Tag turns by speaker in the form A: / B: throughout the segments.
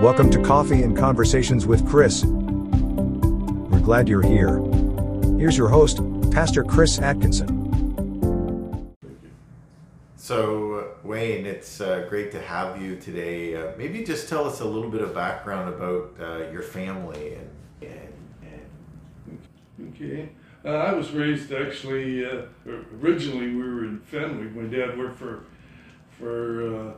A: Welcome to Coffee and Conversations with Chris. We're glad you're here. Here's your host, Pastor Chris Atkinson.
B: So, Wayne, it's uh, great to have you today. Uh, maybe just tell us a little bit of background about uh, your family and, and, and
C: Okay. Uh, I was raised actually, uh, originally we were in Fenwick. My dad worked for, for uh,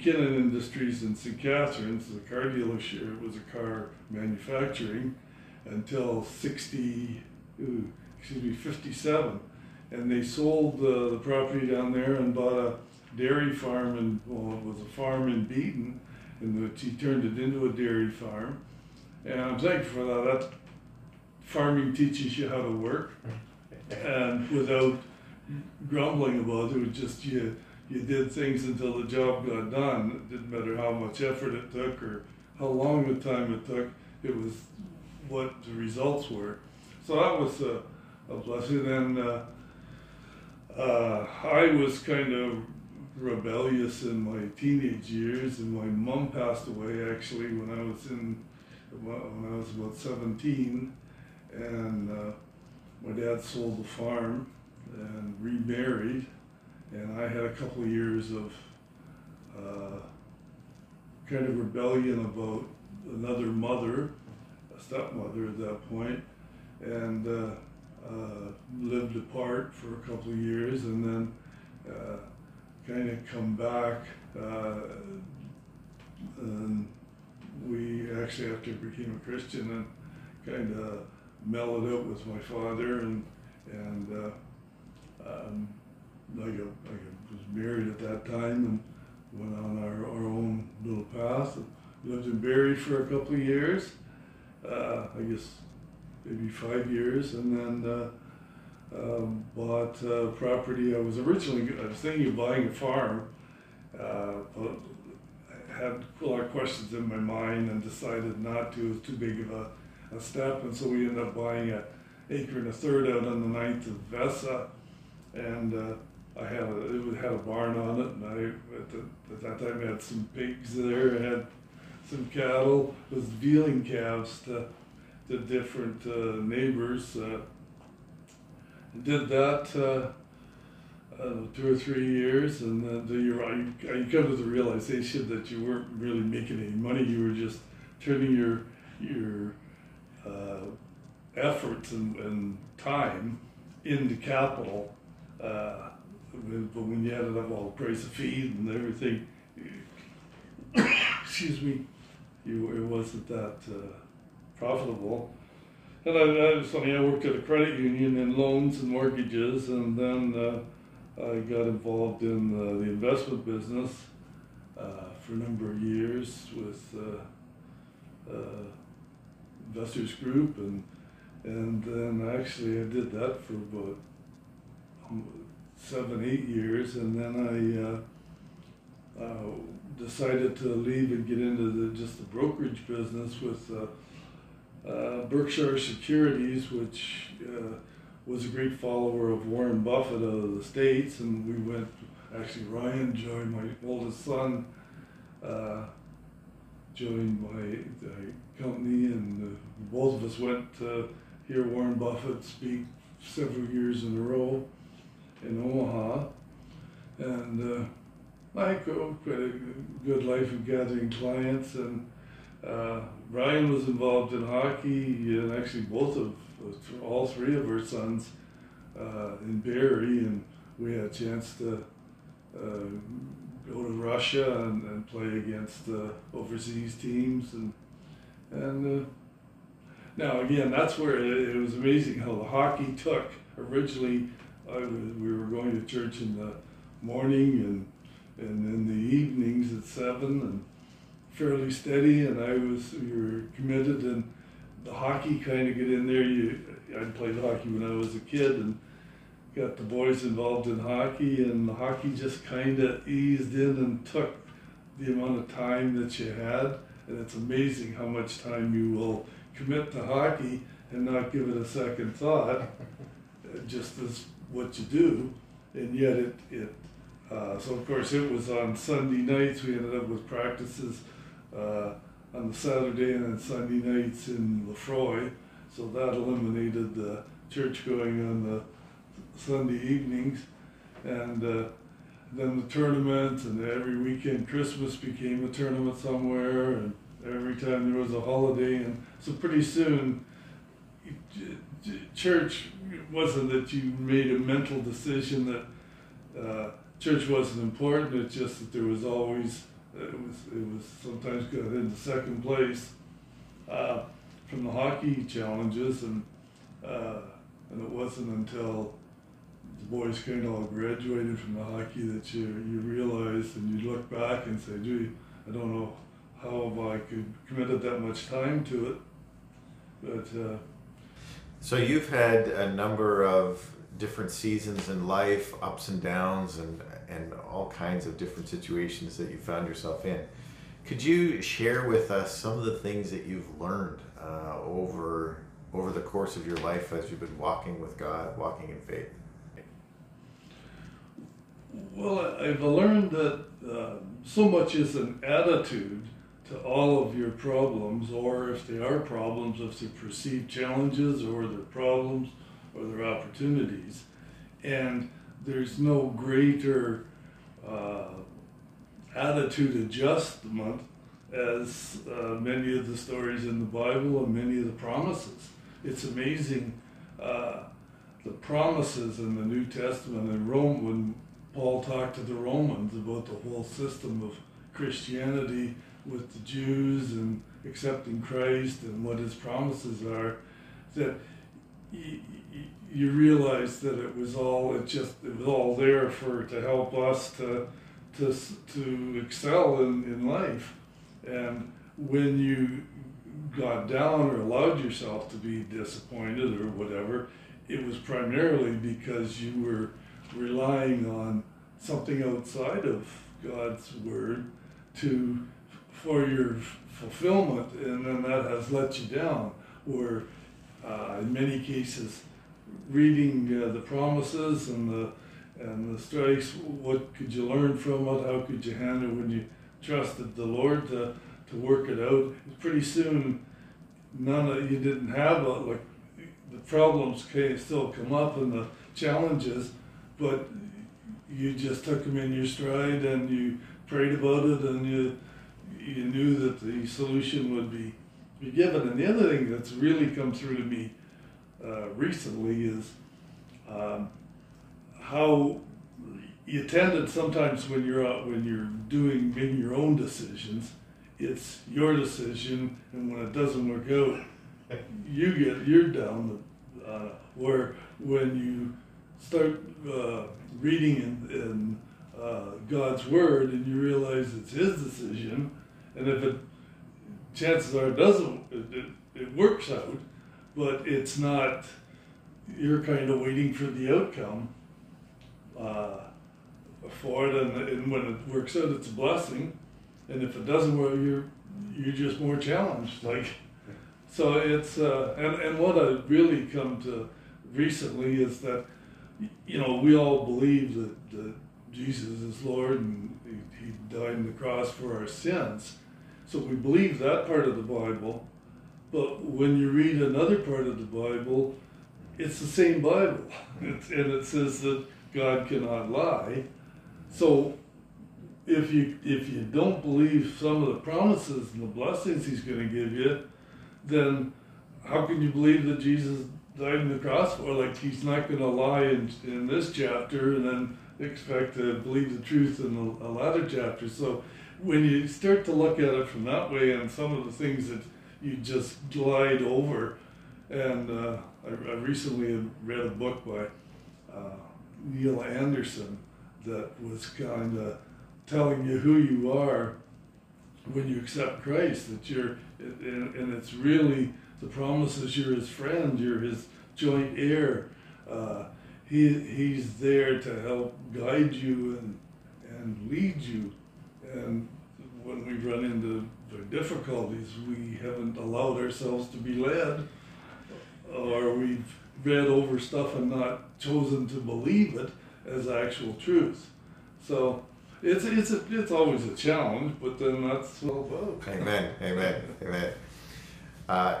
C: McKinnon Industries in St. Catharines, the car dealership. It was a car manufacturing until 60, ooh, excuse me, 57. And they sold uh, the property down there and bought a dairy farm, and well, it was a farm in Beaton, and which he turned it into a dairy farm. And I'm thankful for that. That farming teaches you how to work, and without grumbling about it, it was just you you did things until the job got done. It didn't matter how much effort it took or how long the time it took. It was what the results were. So that was a, a blessing. And uh, uh, I was kind of rebellious in my teenage years, and my mom passed away actually when I was in when I was about 17, and uh, my dad sold the farm and remarried and I had a couple of years of uh, kind of rebellion about another mother, a stepmother at that point, and uh, uh, lived apart for a couple of years, and then uh, kind of come back. Uh, and we actually, after I became a Christian, and kind of mellowed out with my father, and and uh, um, I, was married at that time and went on our, our own little path. Lived in Barrie for a couple of years, uh, I guess maybe five years, and then uh, um, bought uh, property. I was originally I was thinking of buying a farm, uh, but I had a lot of questions in my mind and decided not to. It was too big of a, a step, and so we ended up buying an acre and a third out on the ninth of Vespra, and uh, I had a, it had a barn on it, and I at, the, at that time I had some pigs there. I had some cattle. Was dealing calves to to different uh, neighbors. Uh, did that uh, uh, two or three years, and then the, you, you come to the realization that you weren't really making any money. You were just turning your your uh, efforts and, and time into capital. Uh, but when you added up all the price of feed and everything, excuse me, you it wasn't that uh, profitable. And I, I was funny. I worked at a credit union in loans and mortgages, and then uh, I got involved in uh, the investment business uh, for a number of years with uh, uh, Investors Group, and and then actually I did that for about um, seven, eight years, and then I uh, uh, decided to leave and get into the, just the brokerage business with uh, uh Berkshire Securities, which uh, was a great follower of Warren Buffett out of the States, and we went, actually Ryan joined my oldest son, joined my company, and both of us went to hear Warren Buffett speak several years in a row in Omaha, and I quite a good life of gathering clients. And uh, was involved in hockey, and actually both of all three of our sons uh, in Barrie, and we had a chance to uh, go to Russia and, and play against uh, overseas teams and and. Uh, now again, that's where it, it was amazing how the hockey took. Originally, I was, we were going to church in the morning and and in the evenings at seven and fairly steady and I was we were committed and the hockey kind of get in there you I played hockey when I was a kid and got the boys involved in hockey and the hockey just kind of eased in and took the amount of time that you had. And it's amazing how much time you will commit to hockey and not give it a second thought just as what you do, and yet it, it uh, so of course it was on Sunday nights. We ended up with practices uh, on the Saturday and then Sunday nights in Lefroy. So that eliminated the church going on the Sunday evenings. And uh, then the tournament, and every weekend Christmas became a tournament somewhere, and every time there was a holiday. And so pretty soon, church wasn't that you made a mental decision that uh, church wasn't important. It's just that there was always it was it was sometimes got into second place uh, from the hockey challenges, and uh, and it wasn't until the boys kind of all graduated from the hockey that you you realized and you look back and say, gee, I don't know how I could committed that much time to it, but. Uh,
B: so you've had a number of different seasons in life, ups and downs, and and all kinds of different situations that you found yourself in. Could you share with us some of the things that you've learned uh, over over the course of your life as you've been walking with God, walking in faith?
C: Well, I've learned that uh, so much is an attitude to all of your problems, or if they are problems, if they're perceived challenges, or they're problems, or they're opportunities. And there's no greater uh, attitude adjustment as uh, many of the stories in the Bible and many of the promises. It's amazing uh, the promises in the New Testament in Rome when Paul talked to the Romans about the whole system of Christianity with the Jews and accepting Christ and what his promises are, that you you realize that it was all it just it was all there for to help us to to to excel in, in life. And when you got down or allowed yourself to be disappointed or whatever it was primarily because you were relying on something outside of God's word to for your fulfillment and then that has let you down. Or uh, in many cases reading uh, the promises and the and the strikes. What could you learn from it? How could you handle when you trusted the Lord to to work it out? Pretty soon, none of you didn't have a, like the problems can still come up and the challenges, but you just took them in your stride and you prayed about it and you you knew that the solution would be be given. And the other thing that's really come through to me uh, recently is um, how you tend to sometimes when you're out when you're doing making your own decisions, it's your decision, and when it doesn't work out, you get you're down. The, uh, where when you start uh, reading in, in uh, God's word and you realize it's His decision, and if it chances are it doesn't it, it, it works out but it's not, you're kind of waiting for the outcome uh, for it, and, and when it works out, it's a blessing. And if it doesn't work, you're you're just more challenged. Like, so it's uh, and and what I've really come to recently is that you know we all believe that, that Jesus is Lord and he, he died on the cross for our sins. So we believe that part of the Bible, but when you read another part of the Bible, it's the same Bible. It's, and it says that God cannot lie. So if you if you don't believe some of the promises and the blessings he's going to give you, then how can you believe that Jesus died on the cross for? Like he's not going to lie in, in this chapter and then expect to believe the truth in a latter chapter. So when you start to look at it from that way and some of the things that you just glide over. And uh, I, I, recently read a book by uh, Neil Anderson that was kind of telling you who you are when you accept Christ. That you're, and, and it's really the promises you're His friend, you're His joint heir. Uh, he, he's there to help guide you and, and lead you. And when we run into the difficulties, we haven't allowed ourselves to be led, or we've read over stuff and not chosen to believe it as actual truth. So it's it's a, it's always a challenge, but then that's all about.
B: Amen. Amen. Amen. Uh,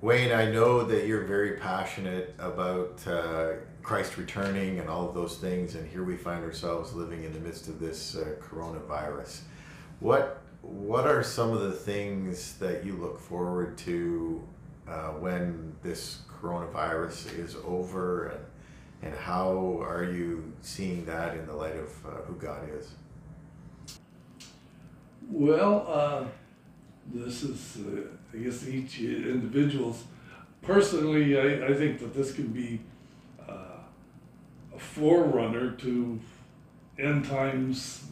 B: Wayne, I know that you're very passionate about uh, Christ returning and all of those things, and here we find ourselves living in the midst of this uh, coronavirus. What what are some of the things that you look forward to uh, when this coronavirus is over, and and how are you seeing that in the light of uh, who God is?
C: Well, uh, this is, uh, I guess, each individual's. Personally, I, I think that this can be forerunner to end times.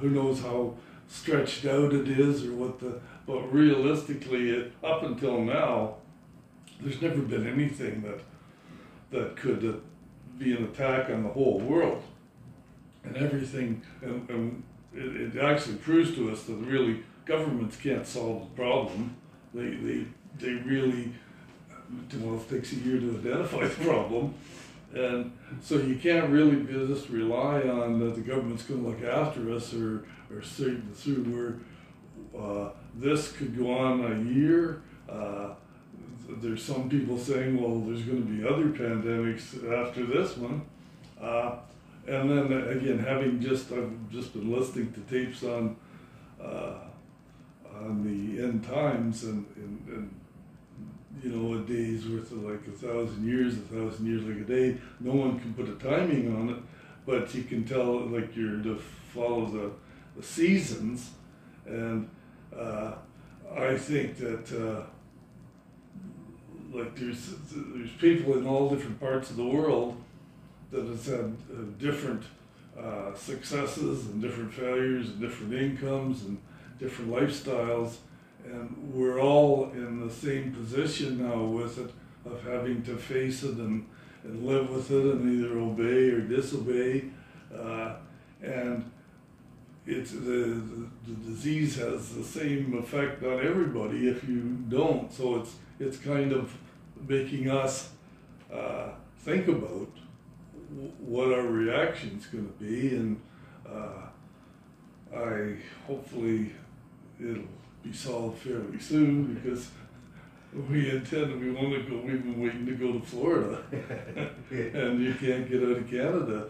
C: Who knows how stretched out it is or what the, but realistically, it, up until now, there's never been anything that that could uh, be an attack on the whole world. And everything, and, and it, it actually proves to us that really governments can't solve the problem. They, they, they really, well, it takes a year to identify the problem. And so you can't really just rely on that the government's going to look after us or, or see through where uh, this could go on a year. Uh, there's some people saying, well, there's going to be other pandemics after this one. Uh, and then again, having just I've just been listening to tapes on uh, on the end times and, and, and you know a day's worth of like a thousand years, a thousand years like a day. No one can put a timing on it, but you can tell like you're to follow the, the seasons, and uh, I think that uh, like there's there's people in all different parts of the world that has had uh, different successes and different failures and different incomes and different lifestyles, and we're all in the same position now with it of having to face it and, and live with it and either obey or disobey, uh, and it's the, the, the disease has the same effect on everybody if you don't. So it's it's kind of making us uh, think about what our reaction's going to be, and uh, I hopefully it'll be solved fairly soon because we intend we want to go. We've been waiting to go to Florida, and you can't get out of Canada,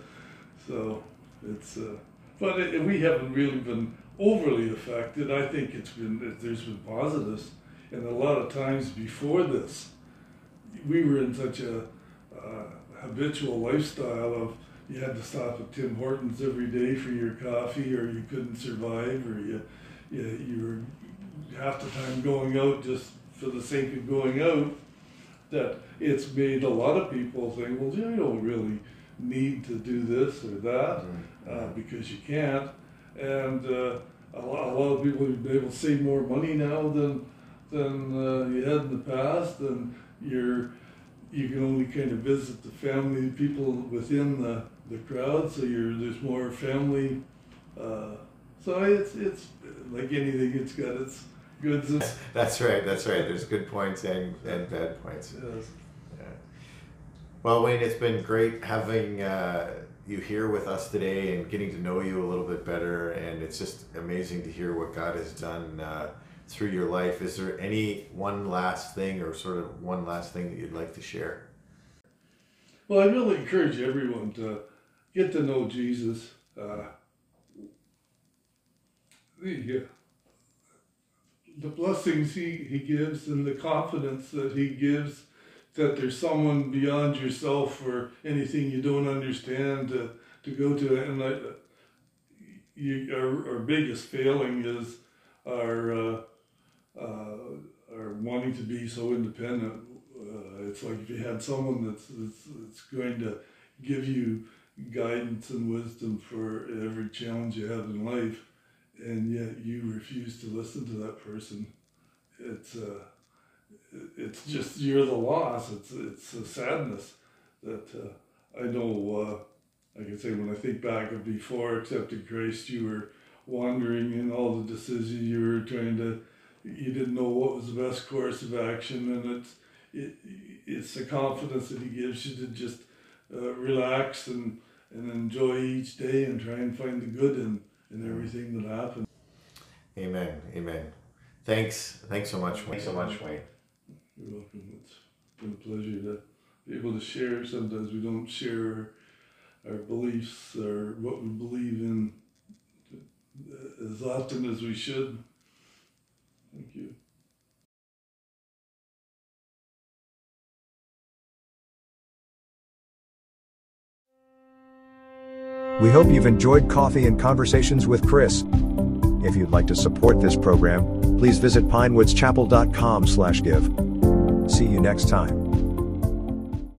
C: so it's. Uh, but it, we haven't really been overly affected. I think it's been there's been positives, and a lot of times before this, we were in such a uh, habitual lifestyle of you had to stop at Tim Hortons every day for your coffee, or you couldn't survive, or you you, you were half the time going out just for the sake of going out. That it's made a lot of people think, well, you don't really need to do this or that uh, because you can't, and uh, a, lot, a lot of people have been able to save more money now than than uh, you had in the past, and you're you can only kind of visit the family people within the, the crowd, so you're there's more family. Uh, so it's it's like anything, it's got its goods.
B: That's right. That's right. There's good points and, and bad points. Yes. Yeah. Well, Wayne, it's been great having uh, you here with us today and getting to know you a little bit better. And it's just amazing to hear what God has done. Uh, through your life. Is there any one last thing or sort of one last thing that you'd like to share?
C: Well, I really encourage everyone to get to know Jesus. Uh, the, the blessings he, he gives and the confidence that he gives that there's someone beyond yourself or anything you don't understand to, to go to. And I, you, our, our biggest failing is our uh, uh, are wanting to be so independent. Uh, it's like if you had someone that's, that's, that's going to give you guidance and wisdom for every challenge you have in life, and yet you refuse to listen to that person. It's uh, it's just you're the loss. It's it's a sadness that uh, I know. Uh, I can say when I think back of before accepting Christ, you were wandering in all the decisions you were trying to you didn't know what was the best course of action, and it's it, it's the confidence that he gives you to just uh, relax and and enjoy each day and try and find the good in and everything that happened.
B: Amen. Amen. Thanks. Thanks so much. Thanks so much, Wayne.
C: You're welcome. It's been a pleasure to be able to share. Sometimes we don't share our beliefs or what we believe in as often as we should. Thank you.
A: We hope you've enjoyed Coffee and Conversations with Chris. If you'd like to support this program, please visit pinewoodschapel.com/give. See you next time.